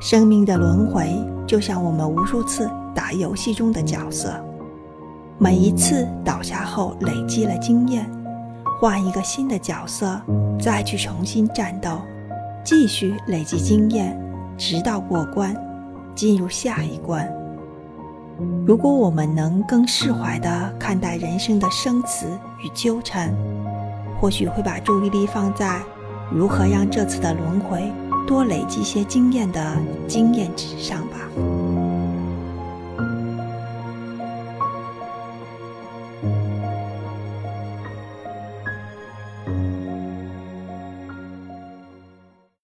生命的轮回就像我们无数次打游戏中的角色，每一次倒下后累积了经验，换一个新的角色，再去重新战斗，继续累积经验，直到过关，进入下一关。如果我们能更释怀地看待人生的生死与纠缠，或许会把注意力放在如何让这次的轮回多累积些经验的经验之上。